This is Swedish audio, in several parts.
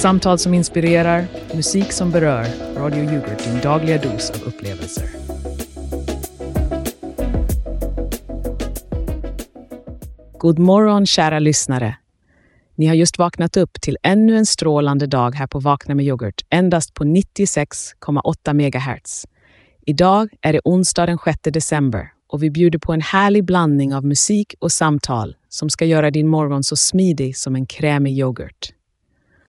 Samtal som inspirerar, musik som berör. Radio Yoghurt, din dagliga dos av upplevelser. God morgon kära lyssnare. Ni har just vaknat upp till ännu en strålande dag här på Vakna med yoghurt, endast på 96,8 MHz. Idag är det onsdag den 6 december och vi bjuder på en härlig blandning av musik och samtal som ska göra din morgon så smidig som en krämig yoghurt.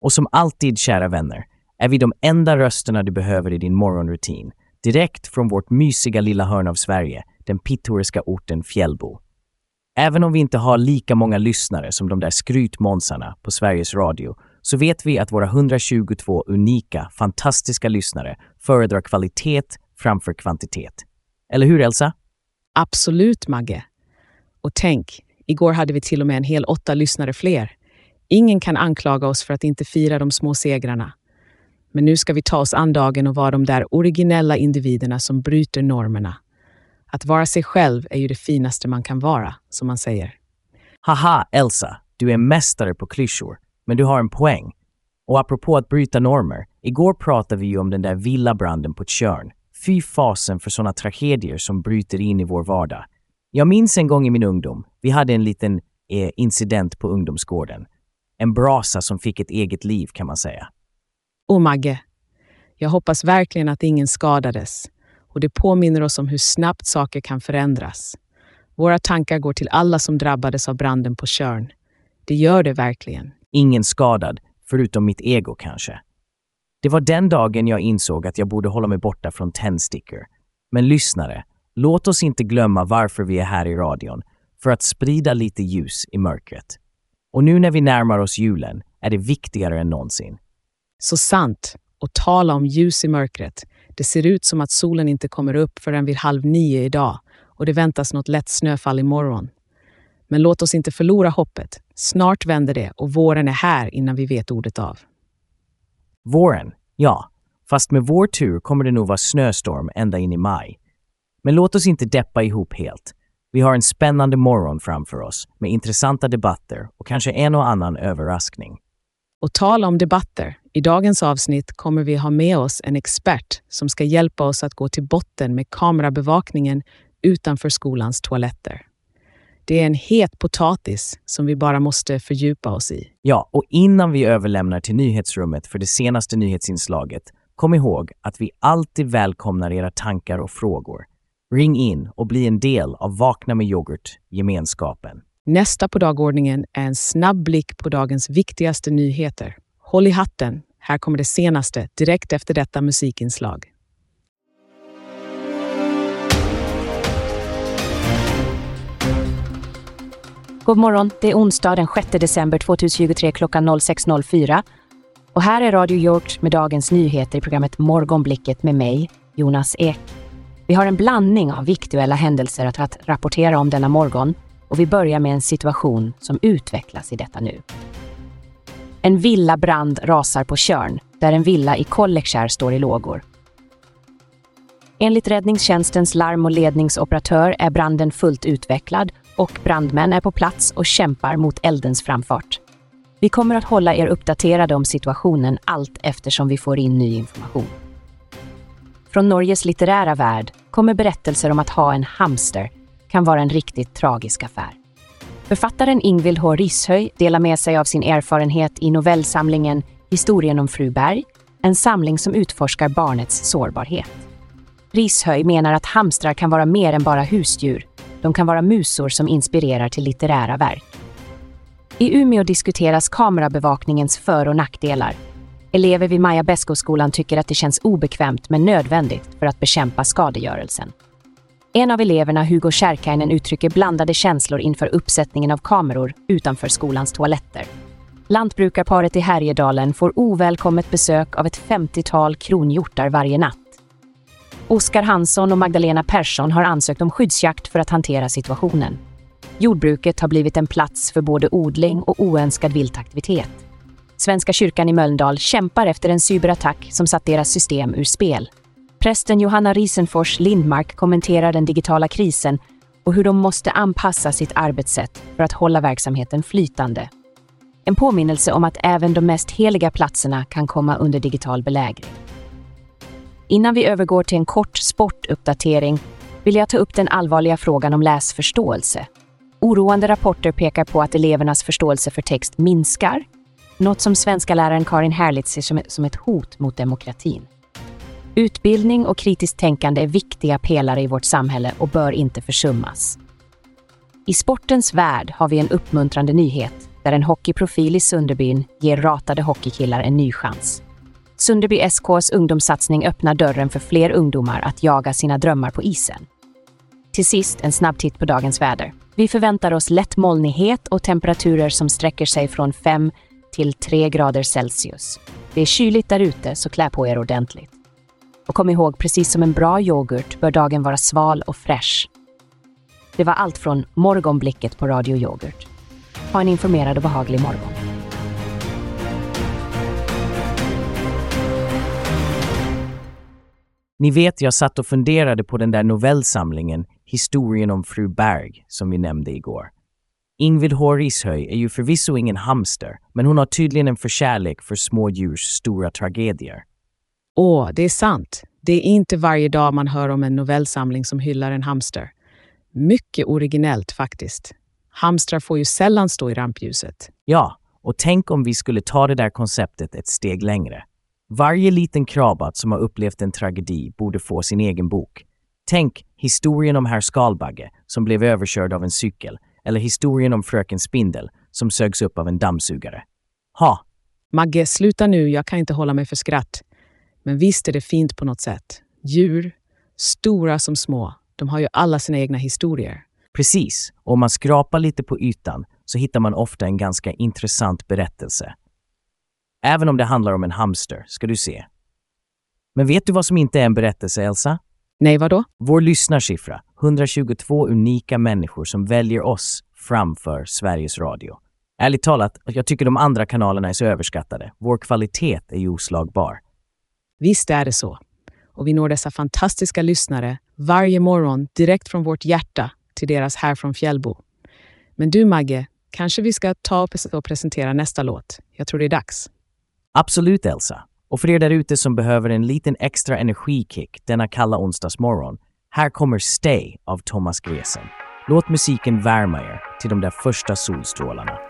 Och som alltid, kära vänner, är vi de enda rösterna du behöver i din morgonrutin. Direkt från vårt mysiga lilla hörn av Sverige, den pittoreska orten Fjällbo. Även om vi inte har lika många lyssnare som de där skrytmånsarna på Sveriges Radio så vet vi att våra 122 unika, fantastiska lyssnare föredrar kvalitet framför kvantitet. Eller hur, Elsa? Absolut, Magge. Och tänk, igår hade vi till och med en hel åtta lyssnare fler. Ingen kan anklaga oss för att inte fira de små segrarna. Men nu ska vi ta oss an dagen och vara de där originella individerna som bryter normerna. Att vara sig själv är ju det finaste man kan vara, som man säger. Haha, Elsa, du är mästare på klyschor, men du har en poäng. Och apropå att bryta normer, igår pratade vi ju om den där villabranden på Tjörn. Fy fasen för sådana tragedier som bryter in i vår vardag. Jag minns en gång i min ungdom, vi hade en liten eh, incident på ungdomsgården. En brasa som fick ett eget liv kan man säga. Och Magge, jag hoppas verkligen att ingen skadades och det påminner oss om hur snabbt saker kan förändras. Våra tankar går till alla som drabbades av branden på Tjörn. Det gör det verkligen. Ingen skadad, förutom mitt ego kanske. Det var den dagen jag insåg att jag borde hålla mig borta från tändstickor. Men lyssnare, låt oss inte glömma varför vi är här i radion. För att sprida lite ljus i mörkret. Och nu när vi närmar oss julen är det viktigare än någonsin. Så sant. Och tala om ljus i mörkret. Det ser ut som att solen inte kommer upp förrän vid halv nio idag och det väntas något lätt snöfall imorgon. Men låt oss inte förlora hoppet. Snart vänder det och våren är här innan vi vet ordet av. Våren, ja. Fast med vår tur kommer det nog vara snöstorm ända in i maj. Men låt oss inte deppa ihop helt. Vi har en spännande morgon framför oss med intressanta debatter och kanske en och annan överraskning. Och tala om debatter. I dagens avsnitt kommer vi ha med oss en expert som ska hjälpa oss att gå till botten med kamerabevakningen utanför skolans toaletter. Det är en het potatis som vi bara måste fördjupa oss i. Ja, och innan vi överlämnar till nyhetsrummet för det senaste nyhetsinslaget, kom ihåg att vi alltid välkomnar era tankar och frågor. Ring in och bli en del av Vakna med yoghurt-gemenskapen. Nästa på dagordningen är en snabb blick på dagens viktigaste nyheter. Håll i hatten, här kommer det senaste direkt efter detta musikinslag. God morgon, det är onsdag den 6 december 2023 klockan 06.04. Och här är Radio Yoghurt med dagens nyheter i programmet Morgonblicket med mig, Jonas Ek. Vi har en blandning av viktuella händelser att rapportera om denna morgon och vi börjar med en situation som utvecklas i detta nu. En villabrand rasar på Körn, där en villa i Kollekskär står i lågor. Enligt räddningstjänstens larm och ledningsoperatör är branden fullt utvecklad och brandmän är på plats och kämpar mot eldens framfart. Vi kommer att hålla er uppdaterade om situationen allt eftersom vi får in ny information. Från Norges litterära värld kommer berättelser om att ha en hamster kan vara en riktigt tragisk affär. Författaren Ingvild H. Rishöj delar med sig av sin erfarenhet i novellsamlingen Historien om fru Berg, en samling som utforskar barnets sårbarhet. Rishöj menar att hamstrar kan vara mer än bara husdjur. De kan vara musor som inspirerar till litterära verk. I Umeå diskuteras kamerabevakningens för och nackdelar. Elever vid Maja Beskoskolan tycker att det känns obekvämt men nödvändigt för att bekämpa skadegörelsen. En av eleverna, Hugo Kärkainen, uttrycker blandade känslor inför uppsättningen av kameror utanför skolans toaletter. Lantbrukarparet i Härjedalen får ovälkommet besök av ett 50-tal kronhjortar varje natt. Oskar Hansson och Magdalena Persson har ansökt om skyddsjakt för att hantera situationen. Jordbruket har blivit en plats för både odling och oönskad viltaktivitet. Svenska kyrkan i Mölndal kämpar efter en cyberattack som satt deras system ur spel. Prästen Johanna Risenfors Lindmark kommenterar den digitala krisen och hur de måste anpassa sitt arbetssätt för att hålla verksamheten flytande. En påminnelse om att även de mest heliga platserna kan komma under digital belägring. Innan vi övergår till en kort sportuppdatering vill jag ta upp den allvarliga frågan om läsförståelse. Oroande rapporter pekar på att elevernas förståelse för text minskar, något som svenska läraren Karin Herlitz ser som ett hot mot demokratin. Utbildning och kritiskt tänkande är viktiga pelare i vårt samhälle och bör inte försummas. I sportens värld har vi en uppmuntrande nyhet där en hockeyprofil i Sunderbyn ger ratade hockeykillar en ny chans. Sunderby SKs ungdomssatsning öppnar dörren för fler ungdomar att jaga sina drömmar på isen. Till sist en snabb titt på dagens väder. Vi förväntar oss lätt molnighet och temperaturer som sträcker sig från 5 till 3 grader Celsius. Det är kyligt där ute, så klä på er ordentligt. Och kom ihåg, precis som en bra yoghurt bör dagen vara sval och fräsch. Det var allt från Morgonblicket på Radio Yoghurt. Ha en informerad och behaglig morgon. Ni vet, jag satt och funderade på den där novellsamlingen Historien om fru Berg som vi nämnde igår. Ingvild H. Rishöj är ju förvisso ingen hamster, men hon har tydligen en förkärlek för små djurs stora tragedier. Åh, det är sant. Det är inte varje dag man hör om en novellsamling som hyllar en hamster. Mycket originellt faktiskt. Hamstrar får ju sällan stå i rampljuset. Ja, och tänk om vi skulle ta det där konceptet ett steg längre. Varje liten krabat som har upplevt en tragedi borde få sin egen bok. Tänk historien om herr Skalbagge som blev överkörd av en cykel eller historien om fröken Spindel som sögs upp av en dammsugare. Ha! Magge, sluta nu, jag kan inte hålla mig för skratt. Men visst är det fint på något sätt. Djur, stora som små, de har ju alla sina egna historier. Precis, och om man skrapar lite på ytan så hittar man ofta en ganska intressant berättelse. Även om det handlar om en hamster, ska du se. Men vet du vad som inte är en berättelse, Elsa? Nej, vad då? Vår lyssnarsiffra, 122 unika människor som väljer oss framför Sveriges Radio. Ärligt talat, jag tycker de andra kanalerna är så överskattade. Vår kvalitet är ju oslagbar. Visst är det så. Och vi når dessa fantastiska lyssnare varje morgon direkt från vårt hjärta till deras här från Fjällbo. Men du Magge, kanske vi ska ta och presentera nästa låt? Jag tror det är dags. Absolut Elsa. Och för er där ute som behöver en liten extra energikick denna kalla onsdagsmorgon, här kommer Stay av Thomas Gresen. Låt musiken värma er till de där första solstrålarna.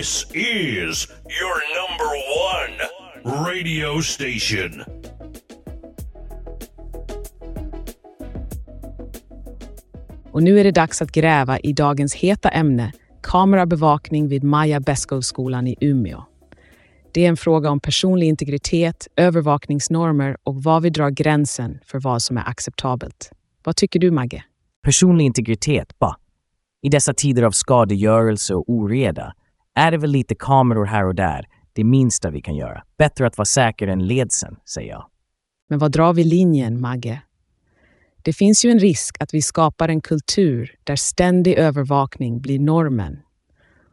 This is your number one radio station. Och nu är det dags att gräva i dagens heta ämne, kamerabevakning vid Maja Beskow-skolan i Umeå. Det är en fråga om personlig integritet, övervakningsnormer och var vi drar gränsen för vad som är acceptabelt. Vad tycker du, Magge? Personlig integritet, ba. I dessa tider av skadegörelse och oreda är det väl lite kameror här och där det minsta vi kan göra. Bättre att vara säker än ledsen, säger jag. Men vad drar vi linjen, Magge? Det finns ju en risk att vi skapar en kultur där ständig övervakning blir normen.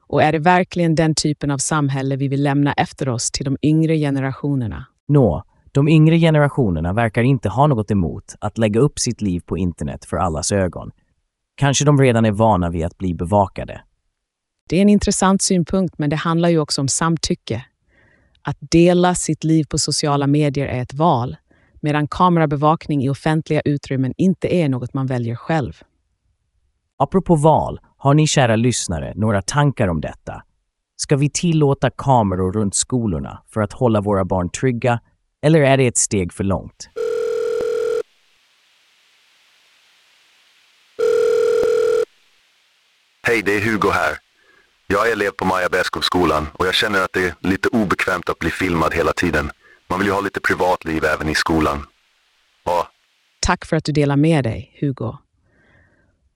Och är det verkligen den typen av samhälle vi vill lämna efter oss till de yngre generationerna? Nå, de yngre generationerna verkar inte ha något emot att lägga upp sitt liv på internet för allas ögon. Kanske de redan är vana vid att bli bevakade. Det är en intressant synpunkt, men det handlar ju också om samtycke. Att dela sitt liv på sociala medier är ett val, medan kamerabevakning i offentliga utrymmen inte är något man väljer själv. Apropå val, har ni kära lyssnare några tankar om detta? Ska vi tillåta kameror runt skolorna för att hålla våra barn trygga, eller är det ett steg för långt? Hej, det är Hugo här. Jag är elev på Maja Beskow-skolan och jag känner att det är lite obekvämt att bli filmad hela tiden. Man vill ju ha lite privatliv även i skolan. Ja, Tack för att du delar med dig, Hugo.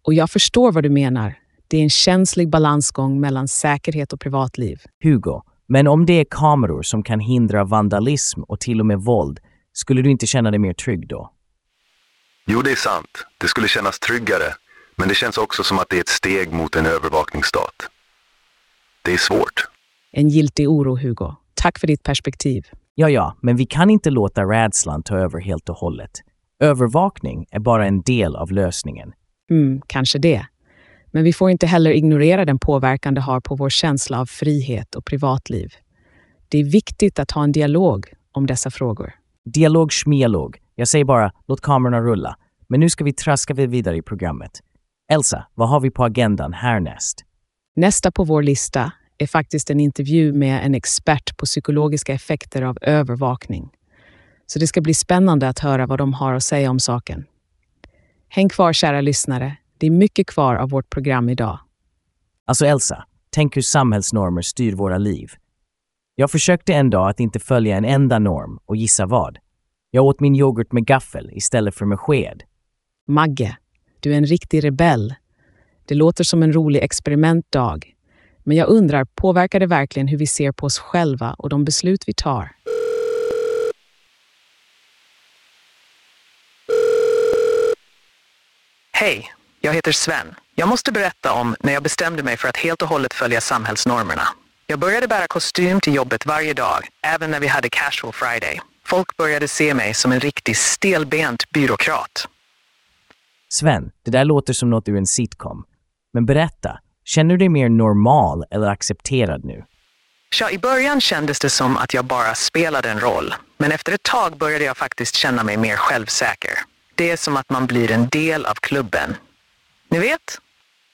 Och jag förstår vad du menar. Det är en känslig balansgång mellan säkerhet och privatliv. Hugo, men om det är kameror som kan hindra vandalism och till och med våld, skulle du inte känna dig mer trygg då? jo det är sant. Det skulle kännas tryggare. Men det känns också som att det är ett steg mot en övervakningsstat. Det är svårt. En giltig oro, Hugo. Tack för ditt perspektiv. Ja, ja, men vi kan inte låta rädslan ta över helt och hållet. Övervakning är bara en del av lösningen. Mm, kanske det. Men vi får inte heller ignorera den påverkan det har på vår känsla av frihet och privatliv. Det är viktigt att ha en dialog om dessa frågor. Dialog schmialog. Jag säger bara, låt kamerorna rulla. Men nu ska vi traska vidare i programmet. Elsa, vad har vi på agendan härnäst? Nästa på vår lista är faktiskt en intervju med en expert på psykologiska effekter av övervakning. Så det ska bli spännande att höra vad de har att säga om saken. Häng kvar kära lyssnare. Det är mycket kvar av vårt program idag. Alltså Elsa, tänk hur samhällsnormer styr våra liv. Jag försökte en dag att inte följa en enda norm och gissa vad? Jag åt min yoghurt med gaffel istället för med sked. Magge, du är en riktig rebell. Det låter som en rolig experimentdag. Men jag undrar, påverkar det verkligen hur vi ser på oss själva och de beslut vi tar? Hej, jag heter Sven. Jag måste berätta om när jag bestämde mig för att helt och hållet följa samhällsnormerna. Jag började bära kostym till jobbet varje dag, även när vi hade casual friday. Folk började se mig som en riktig stelbent byråkrat. Sven, det där låter som något ur en sitcom. Men berätta, känner du dig mer normal eller accepterad nu? Tja, i början kändes det som att jag bara spelade en roll. Men efter ett tag började jag faktiskt känna mig mer självsäker. Det är som att man blir en del av klubben. Ni vet?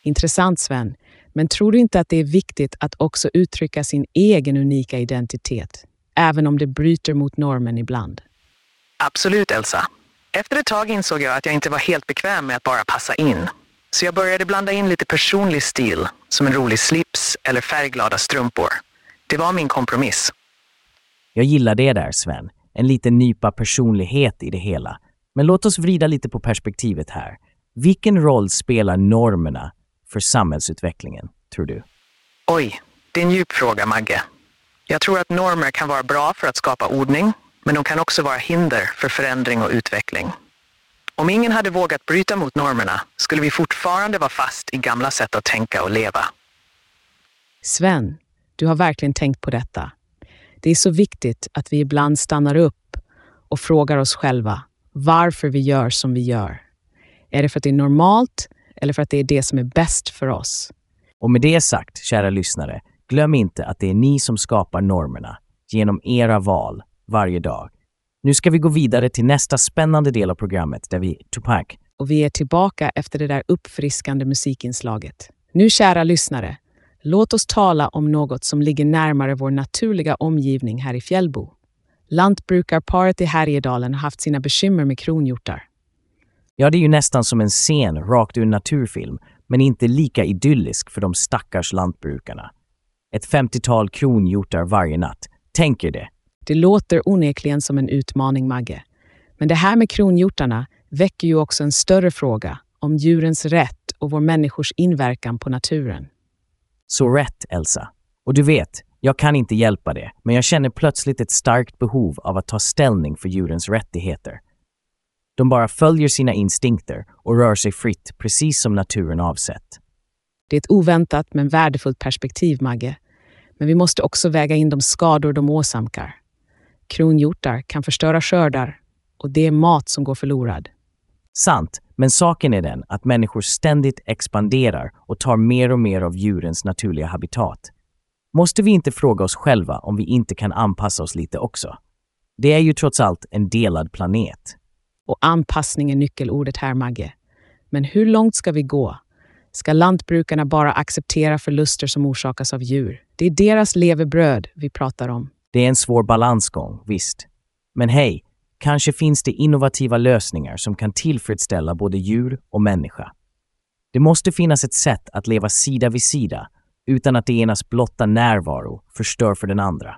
Intressant Sven. Men tror du inte att det är viktigt att också uttrycka sin egen unika identitet? Även om det bryter mot normen ibland. Absolut, Elsa. Efter ett tag insåg jag att jag inte var helt bekväm med att bara passa in. Så jag började blanda in lite personlig stil, som en rolig slips eller färgglada strumpor. Det var min kompromiss. Jag gillar det där, Sven. En liten nypa personlighet i det hela. Men låt oss vrida lite på perspektivet här. Vilken roll spelar normerna för samhällsutvecklingen, tror du? Oj, det är en djup fråga, Magge. Jag tror att normer kan vara bra för att skapa ordning, men de kan också vara hinder för förändring och utveckling. Om ingen hade vågat bryta mot normerna skulle vi fortfarande vara fast i gamla sätt att tänka och leva. Sven, du har verkligen tänkt på detta. Det är så viktigt att vi ibland stannar upp och frågar oss själva varför vi gör som vi gör. Är det för att det är normalt eller för att det är det som är bäst för oss? Och med det sagt, kära lyssnare, glöm inte att det är ni som skapar normerna genom era val varje dag. Nu ska vi gå vidare till nästa spännande del av programmet där vi, Tupac, Och vi är tillbaka efter det där uppfriskande musikinslaget. Nu, kära lyssnare, låt oss tala om något som ligger närmare vår naturliga omgivning här i Fjällbo. Lantbrukarparet i Härjedalen har haft sina bekymmer med kronhjortar. Ja, det är ju nästan som en scen rakt ur en naturfilm, men inte lika idyllisk för de stackars lantbrukarna. Ett 50-tal kronhjortar varje natt, Tänker det. Det låter onekligen som en utmaning, Magge. Men det här med kronhjortarna väcker ju också en större fråga om djurens rätt och vår människors inverkan på naturen. Så rätt, Elsa. Och du vet, jag kan inte hjälpa det, men jag känner plötsligt ett starkt behov av att ta ställning för djurens rättigheter. De bara följer sina instinkter och rör sig fritt, precis som naturen avsett. Det är ett oväntat men värdefullt perspektiv, Magge. Men vi måste också väga in de skador de åsamkar. Kronhjortar kan förstöra skördar och det är mat som går förlorad. Sant, men saken är den att människor ständigt expanderar och tar mer och mer av djurens naturliga habitat. Måste vi inte fråga oss själva om vi inte kan anpassa oss lite också? Det är ju trots allt en delad planet. Och anpassning är nyckelordet här, Magge. Men hur långt ska vi gå? Ska lantbrukarna bara acceptera förluster som orsakas av djur? Det är deras levebröd vi pratar om. Det är en svår balansgång, visst. Men hej, kanske finns det innovativa lösningar som kan tillfredsställa både djur och människa. Det måste finnas ett sätt att leva sida vid sida utan att det enas blotta närvaro förstör för den andra.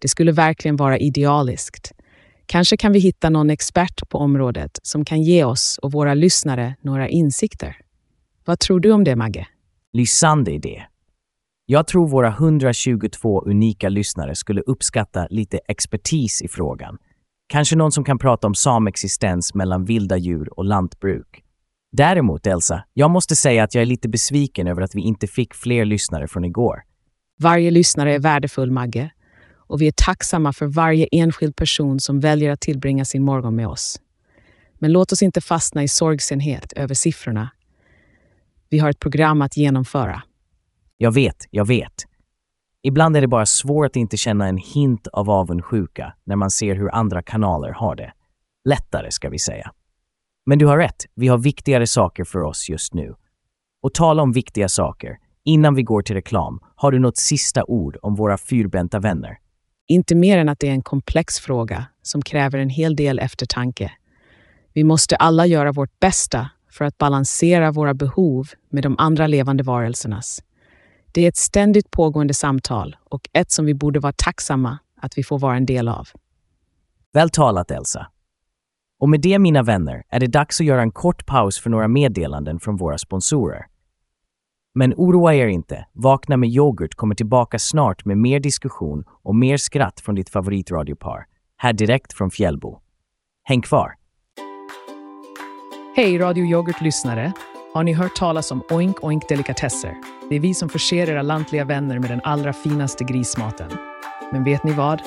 Det skulle verkligen vara idealiskt. Kanske kan vi hitta någon expert på området som kan ge oss och våra lyssnare några insikter. Vad tror du om det, Magge? Lysande idé. Jag tror våra 122 unika lyssnare skulle uppskatta lite expertis i frågan. Kanske någon som kan prata om samexistens mellan vilda djur och lantbruk. Däremot, Elsa, jag måste säga att jag är lite besviken över att vi inte fick fler lyssnare från igår. Varje lyssnare är värdefull, Magge. Och vi är tacksamma för varje enskild person som väljer att tillbringa sin morgon med oss. Men låt oss inte fastna i sorgsenhet över siffrorna. Vi har ett program att genomföra. Jag vet, jag vet. Ibland är det bara svårt att inte känna en hint av avundsjuka när man ser hur andra kanaler har det. Lättare, ska vi säga. Men du har rätt, vi har viktigare saker för oss just nu. Och tala om viktiga saker, innan vi går till reklam, har du något sista ord om våra fyrbenta vänner? Inte mer än att det är en komplex fråga som kräver en hel del eftertanke. Vi måste alla göra vårt bästa för att balansera våra behov med de andra levande varelsernas. Det är ett ständigt pågående samtal och ett som vi borde vara tacksamma att vi får vara en del av. Väl talat, Elsa. Och med det, mina vänner, är det dags att göra en kort paus för några meddelanden från våra sponsorer. Men oroa er inte, Vakna med yoghurt kommer tillbaka snart med mer diskussion och mer skratt från ditt favoritradiopar, här direkt från Fjällbo. Häng kvar! Hej Radio Yoghurt-lyssnare! Har ni hört talas om Oink Oink Delikatesser? Det är vi som förser era lantliga vänner med den allra finaste grismaten. Men vet ni vad?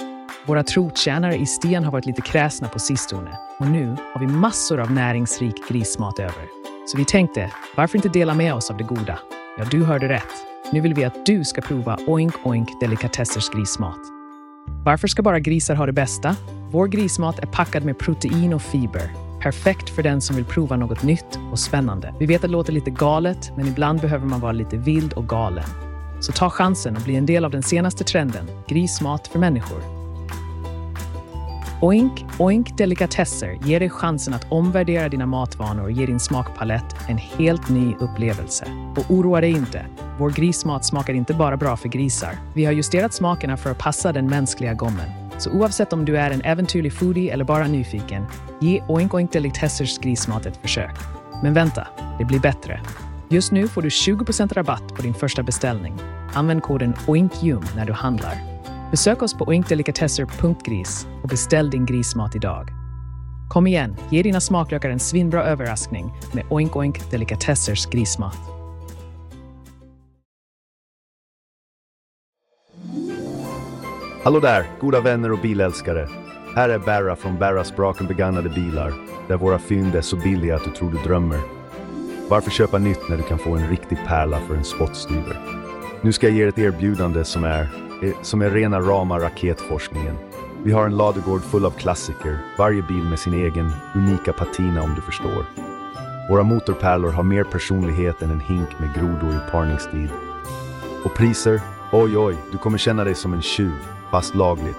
Våra trotjänare i Sten har varit lite kräsna på sistone och nu har vi massor av näringsrik grismat över. Så vi tänkte, varför inte dela med oss av det goda? Ja, du hörde rätt. Nu vill vi att du ska prova Oink Oink Delikatessers grismat. Varför ska bara grisar ha det bästa? Vår grismat är packad med protein och fiber. Perfekt för den som vill prova något nytt och spännande. Vi vet att det låter lite galet, men ibland behöver man vara lite vild och galen. Så ta chansen och bli en del av den senaste trenden, grismat för människor. Oink Oink Delikatesser ger dig chansen att omvärdera dina matvanor och ge din smakpalett en helt ny upplevelse. Och oroa dig inte, vår grismat smakar inte bara bra för grisar. Vi har justerat smakerna för att passa den mänskliga gommen. Så oavsett om du är en äventyrlig foodie eller bara nyfiken, ge Oink Oink Delikatessers grismat ett försök. Men vänta, det blir bättre. Just nu får du 20% rabatt på din första beställning. Använd koden OINKYUM när du handlar. Besök oss på oinkdelikatesser.gris och beställ din grismat idag. Kom igen, ge dina smaklökar en svinbra överraskning med Oink Oink Delikatessers grismat. Hallå där, goda vänner och bilälskare. Här är Berra från Berras Braken begagnade bilar, där våra fynd är så billiga att du tror du drömmer. Varför köpa nytt när du kan få en riktig pärla för en spottstyver? Nu ska jag ge er ett erbjudande som är, eh, som är rena rama raketforskningen. Vi har en ladugård full av klassiker, varje bil med sin egen unika patina om du förstår. Våra motorpärlor har mer personlighet än en hink med grodor i parningstid. Och priser? Oj, oj, du kommer känna dig som en tjuv, fast lagligt.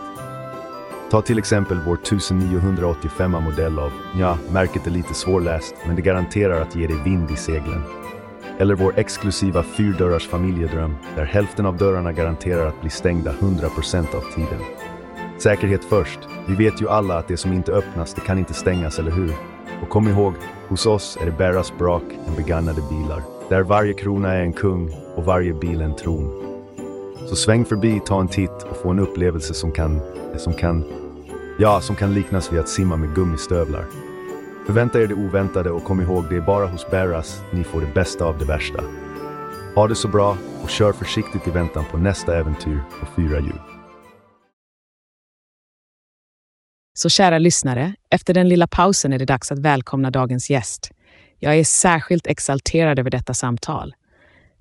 Ta till exempel vår 1985 modell av, ja, märket är lite svårläst, men det garanterar att ge dig vind i seglen. Eller vår exklusiva fyrdörrars familjedröm, där hälften av dörrarna garanterar att bli stängda 100% av tiden. Säkerhet först. Vi vet ju alla att det som inte öppnas, det kan inte stängas, eller hur? Och kom ihåg, hos oss är det Barras Brak än begagnade bilar. Där varje krona är en kung och varje bil en tron. Så sväng förbi, ta en titt och få en upplevelse som kan, som kan, ja, som kan liknas vid att simma med gummistövlar. Förvänta er det oväntade och kom ihåg, det är bara hos Berras ni får det bästa av det värsta. Ha det så bra och kör försiktigt i väntan på nästa äventyr på fyra hjul. Så kära lyssnare, efter den lilla pausen är det dags att välkomna dagens gäst. Jag är särskilt exalterad över detta samtal.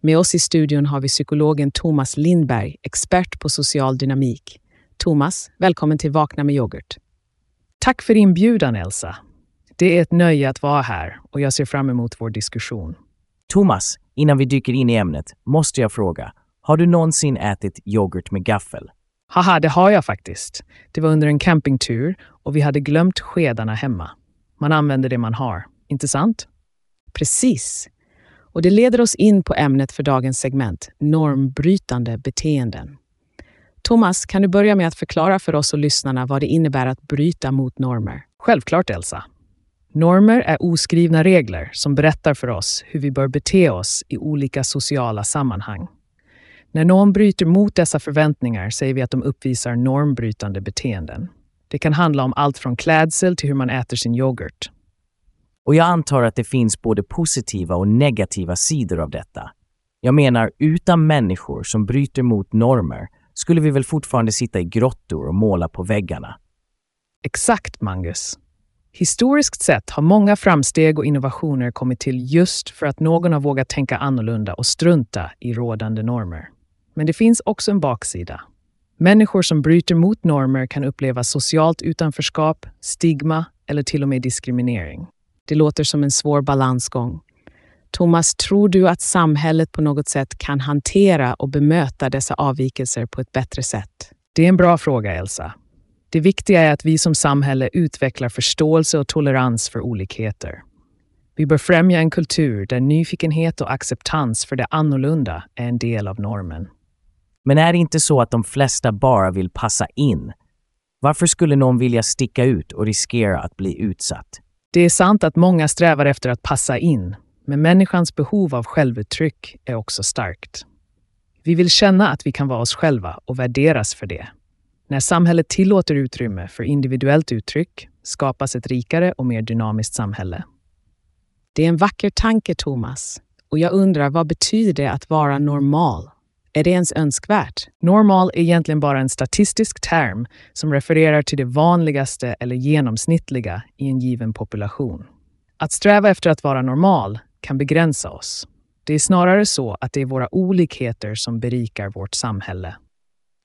Med oss i studion har vi psykologen Thomas Lindberg, expert på social dynamik. Thomas, välkommen till Vakna med yoghurt. Tack för inbjudan, Elsa. Det är ett nöje att vara här och jag ser fram emot vår diskussion. Thomas, innan vi dyker in i ämnet måste jag fråga. Har du någonsin ätit yoghurt med gaffel? Haha, det har jag faktiskt. Det var under en campingtur och vi hade glömt skedarna hemma. Man använder det man har, inte sant? Precis. Och det leder oss in på ämnet för dagens segment, normbrytande beteenden. Thomas, kan du börja med att förklara för oss och lyssnarna vad det innebär att bryta mot normer? Självklart, Elsa. Normer är oskrivna regler som berättar för oss hur vi bör bete oss i olika sociala sammanhang. När någon bryter mot dessa förväntningar säger vi att de uppvisar normbrytande beteenden. Det kan handla om allt från klädsel till hur man äter sin yoghurt. Och jag antar att det finns både positiva och negativa sidor av detta. Jag menar, utan människor som bryter mot normer skulle vi väl fortfarande sitta i grottor och måla på väggarna? Exakt, Mangus. Historiskt sett har många framsteg och innovationer kommit till just för att någon har vågat tänka annorlunda och strunta i rådande normer. Men det finns också en baksida. Människor som bryter mot normer kan uppleva socialt utanförskap, stigma eller till och med diskriminering. Det låter som en svår balansgång. Thomas, tror du att samhället på något sätt kan hantera och bemöta dessa avvikelser på ett bättre sätt? Det är en bra fråga, Elsa. Det viktiga är att vi som samhälle utvecklar förståelse och tolerans för olikheter. Vi bör främja en kultur där nyfikenhet och acceptans för det annorlunda är en del av normen. Men är det inte så att de flesta bara vill passa in? Varför skulle någon vilja sticka ut och riskera att bli utsatt? Det är sant att många strävar efter att passa in, men människans behov av självuttryck är också starkt. Vi vill känna att vi kan vara oss själva och värderas för det. När samhället tillåter utrymme för individuellt uttryck skapas ett rikare och mer dynamiskt samhälle. Det är en vacker tanke, Thomas. Och jag undrar, vad betyder det att vara normal? Är det ens önskvärt? Normal är egentligen bara en statistisk term som refererar till det vanligaste eller genomsnittliga i en given population. Att sträva efter att vara normal kan begränsa oss. Det är snarare så att det är våra olikheter som berikar vårt samhälle.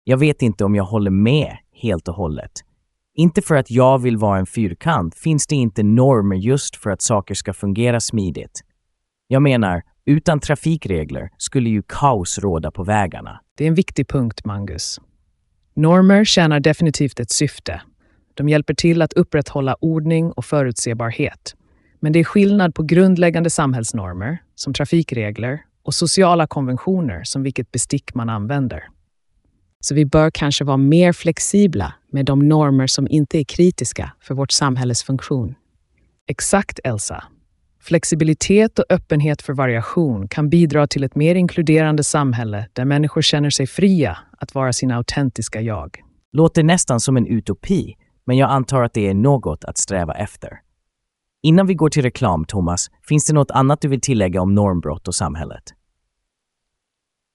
Jag vet inte om jag håller med helt och hållet. Inte för att jag vill vara en fyrkant finns det inte normer just för att saker ska fungera smidigt. Jag menar, utan trafikregler skulle ju kaos råda på vägarna. Det är en viktig punkt, Mangus. Normer tjänar definitivt ett syfte. De hjälper till att upprätthålla ordning och förutsebarhet. Men det är skillnad på grundläggande samhällsnormer, som trafikregler, och sociala konventioner, som vilket bestick man använder. Så vi bör kanske vara mer flexibla med de normer som inte är kritiska för vårt samhälles funktion. Exakt, Elsa. Flexibilitet och öppenhet för variation kan bidra till ett mer inkluderande samhälle där människor känner sig fria att vara sina autentiska jag. Låter nästan som en utopi, men jag antar att det är något att sträva efter. Innan vi går till reklam, Thomas, finns det något annat du vill tillägga om normbrott och samhället?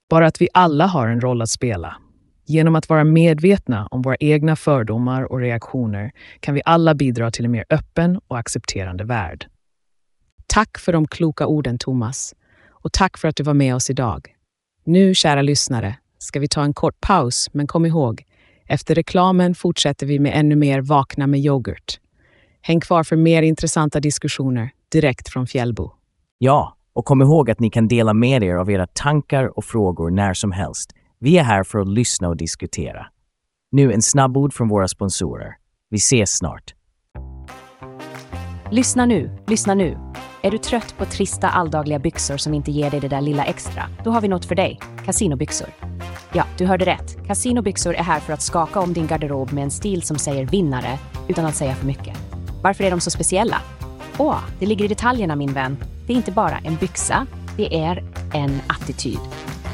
Bara att vi alla har en roll att spela. Genom att vara medvetna om våra egna fördomar och reaktioner kan vi alla bidra till en mer öppen och accepterande värld. Tack för de kloka orden, Thomas. Och tack för att du var med oss idag. Nu, kära lyssnare, ska vi ta en kort paus, men kom ihåg, efter reklamen fortsätter vi med ännu mer Vakna med yoghurt. Häng kvar för mer intressanta diskussioner direkt från Fjällbo. Ja, och kom ihåg att ni kan dela med er av era tankar och frågor när som helst. Vi är här för att lyssna och diskutera. Nu en snabbord från våra sponsorer. Vi ses snart. Lyssna nu, lyssna nu. Är du trött på trista alldagliga byxor som inte ger dig det där lilla extra? Då har vi något för dig. Casinobyxor. Ja, du hörde rätt. Casinobyxor är här för att skaka om din garderob med en stil som säger vinnare utan att säga för mycket. Varför är de så speciella? Åh, det ligger i detaljerna min vän. Det är inte bara en byxa, det är en attityd.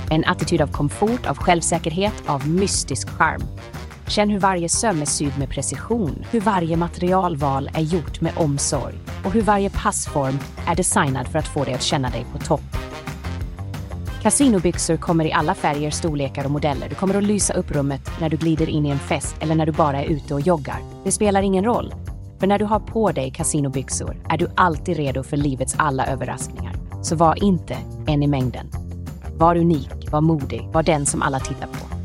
En attityd av komfort, av självsäkerhet, av mystisk charm. Känn hur varje söm är sydd med precision, hur varje materialval är gjort med omsorg och hur varje passform är designad för att få dig att känna dig på topp. Casinobyxor kommer i alla färger, storlekar och modeller. Du kommer att lysa upp rummet när du glider in i en fest eller när du bara är ute och joggar. Det spelar ingen roll. För när du har på dig casinobyxor är du alltid redo för livets alla överraskningar. Så var inte en i mängden. Var unik, var modig, var den som alla tittar på.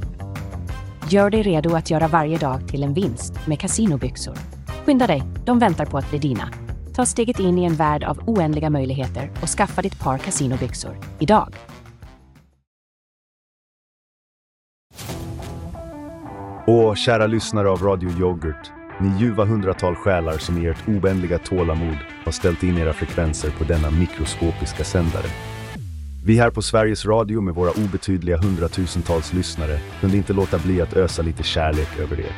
Gör dig redo att göra varje dag till en vinst med kasinobyxor. Skynda dig, de väntar på att bli dina. Ta steget in i en värld av oändliga möjligheter och skaffa ditt par kasinobyxor idag. Åh, kära lyssnare av Radio Yoghurt. Ni ljuva hundratal själar som i ert obändliga tålamod har ställt in era frekvenser på denna mikroskopiska sändare. Vi här på Sveriges Radio med våra obetydliga hundratusentals lyssnare kunde inte låta bli att ösa lite kärlek över er.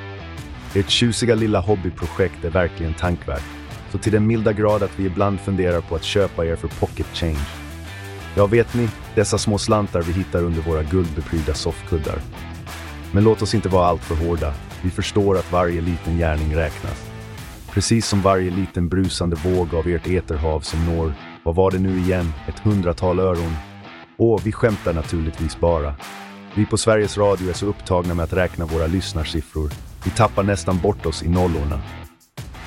Ert tjusiga lilla hobbyprojekt är verkligen tankvärt, så till den milda grad att vi ibland funderar på att köpa er för pocket change. Ja, vet ni, dessa små slantar vi hittar under våra guldbepryda soffkuddar. Men låt oss inte vara alltför hårda. Vi förstår att varje liten gärning räknas. Precis som varje liten brusande våg av ert eterhav som når, vad var det nu igen, ett hundratal öron. Och vi skämtar naturligtvis bara. Vi på Sveriges Radio är så upptagna med att räkna våra lyssnarsiffror. Vi tappar nästan bort oss i nollorna.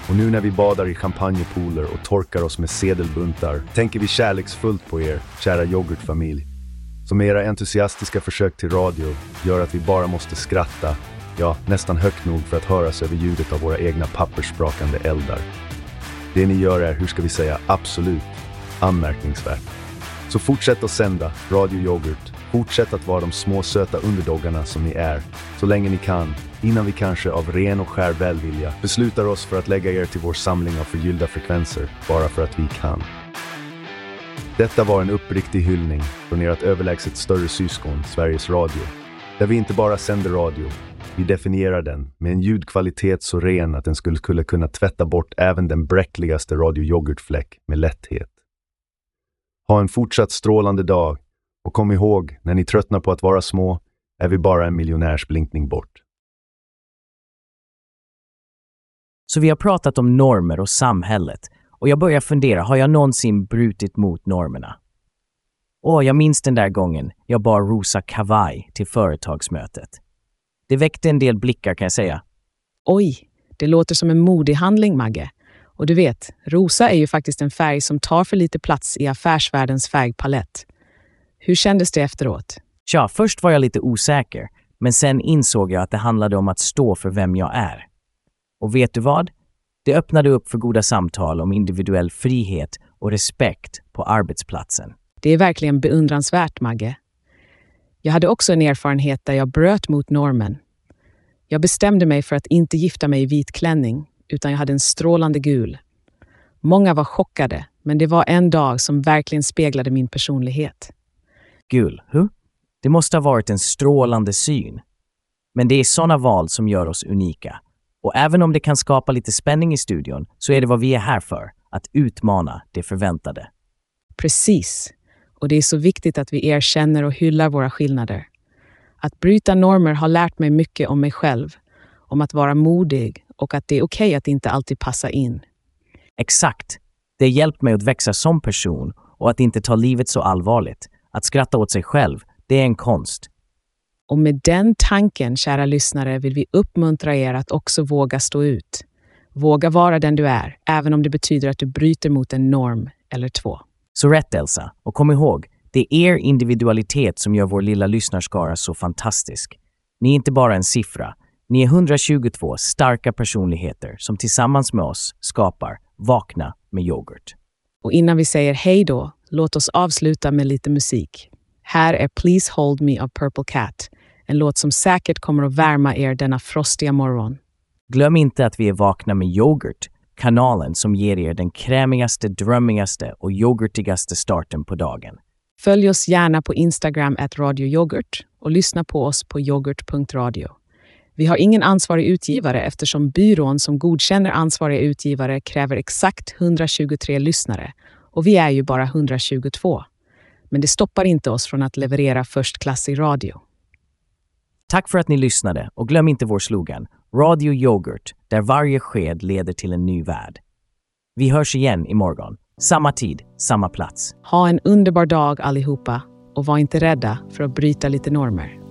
Och nu när vi badar i champagnepooler och torkar oss med sedelbuntar tänker vi kärleksfullt på er, kära yoghurtfamilj. Som era entusiastiska försök till radio gör att vi bara måste skratta, ja, nästan högt nog för att höras över ljudet av våra egna papperssprakande eldar. Det ni gör är, hur ska vi säga, absolut anmärkningsvärt. Så fortsätt att sända Radio Yoghurt. Fortsätt att vara de små söta underdoggarna som ni är, så länge ni kan, innan vi kanske av ren och skär välvilja beslutar oss för att lägga er till vår samling av förgyllda frekvenser, bara för att vi kan. Detta var en uppriktig hyllning från ert överlägset större syskon, Sveriges Radio. Där vi inte bara sänder radio, vi definierar den med en ljudkvalitet så ren att den skulle, kunna tvätta bort även den bräckligaste Radio Yoghurt-fläck med lätthet. Ha en fortsatt strålande dag och kom ihåg, när ni tröttnar på att vara små, är vi bara en miljonärsblinkning bort. Så vi har pratat om normer och samhället och jag börjar fundera, har jag någonsin brutit mot normerna? Åh, jag minns den där gången jag bar rosa kavaj till företagsmötet. Det väckte en del blickar kan jag säga. Oj, det låter som en modig handling, Magge. Och du vet, rosa är ju faktiskt en färg som tar för lite plats i affärsvärldens färgpalett. Hur kändes det efteråt? Tja, först var jag lite osäker, men sen insåg jag att det handlade om att stå för vem jag är. Och vet du vad? Det öppnade upp för goda samtal om individuell frihet och respekt på arbetsplatsen. Det är verkligen beundransvärt, Magge. Jag hade också en erfarenhet där jag bröt mot normen. Jag bestämde mig för att inte gifta mig i vit klänning, utan jag hade en strålande gul. Många var chockade, men det var en dag som verkligen speglade min personlighet. Gul, huh? Det måste ha varit en strålande syn. Men det är sådana val som gör oss unika. Och även om det kan skapa lite spänning i studion så är det vad vi är här för, att utmana det förväntade. Precis. Och det är så viktigt att vi erkänner och hyllar våra skillnader. Att bryta normer har lärt mig mycket om mig själv, om att vara modig och att det är okej okay att inte alltid passa in. Exakt. Det har hjälpt mig att växa som person och att inte ta livet så allvarligt. Att skratta åt sig själv, det är en konst. Och med den tanken, kära lyssnare, vill vi uppmuntra er att också våga stå ut. Våga vara den du är, även om det betyder att du bryter mot en norm eller två. Så rätt Elsa, och kom ihåg, det är er individualitet som gör vår lilla lyssnarskara så fantastisk. Ni är inte bara en siffra, ni är 122 starka personligheter som tillsammans med oss skapar Vakna med yoghurt. Och innan vi säger hej då, låt oss avsluta med lite musik. Här är Please Hold Me av Purple Cat, en låt som säkert kommer att värma er denna frostiga morgon. Glöm inte att vi är Vakna med yoghurt, kanalen som ger er den krämigaste, drömmigaste och yoghurtigaste starten på dagen. Följ oss gärna på Instagram radioyoghurt och lyssna på oss på yoghurt.radio. Vi har ingen ansvarig utgivare eftersom byrån som godkänner ansvariga utgivare kräver exakt 123 lyssnare och vi är ju bara 122. Men det stoppar inte oss från att leverera förstklassig radio. Tack för att ni lyssnade och glöm inte vår slogan Radio Yoghurt, där varje sked leder till en ny värld. Vi hörs igen imorgon. Samma tid, samma plats. Ha en underbar dag allihopa och var inte rädda för att bryta lite normer.